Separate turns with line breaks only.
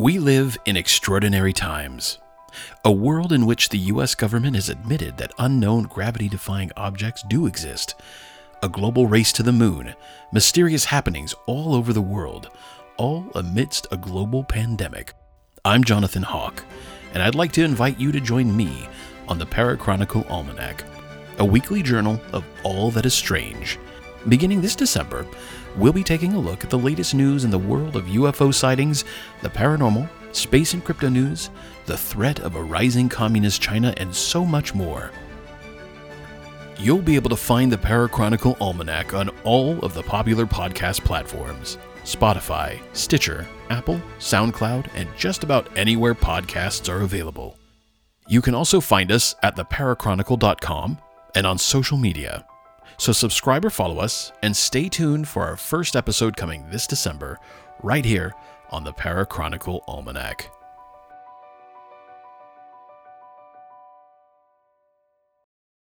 We live in extraordinary times. A world in which the US government has admitted that unknown gravity defying objects do exist. A global race to the moon, mysterious happenings all over the world, all amidst a global pandemic. I'm Jonathan Hawk, and I'd like to invite you to join me on the Parachronicle Almanac, a weekly journal of all that is strange. Beginning this December, we'll be taking a look at the latest news in the world of UFO sightings, the paranormal, space and crypto news, the threat of a rising communist China, and so much more. You'll be able to find the Parachronicle Almanac on all of the popular podcast platforms Spotify, Stitcher, Apple, SoundCloud, and just about anywhere podcasts are available. You can also find us at theparachronicle.com and on social media. So subscribe or follow us, and stay tuned for our first episode coming this December, right here on the Parachronicle Almanac.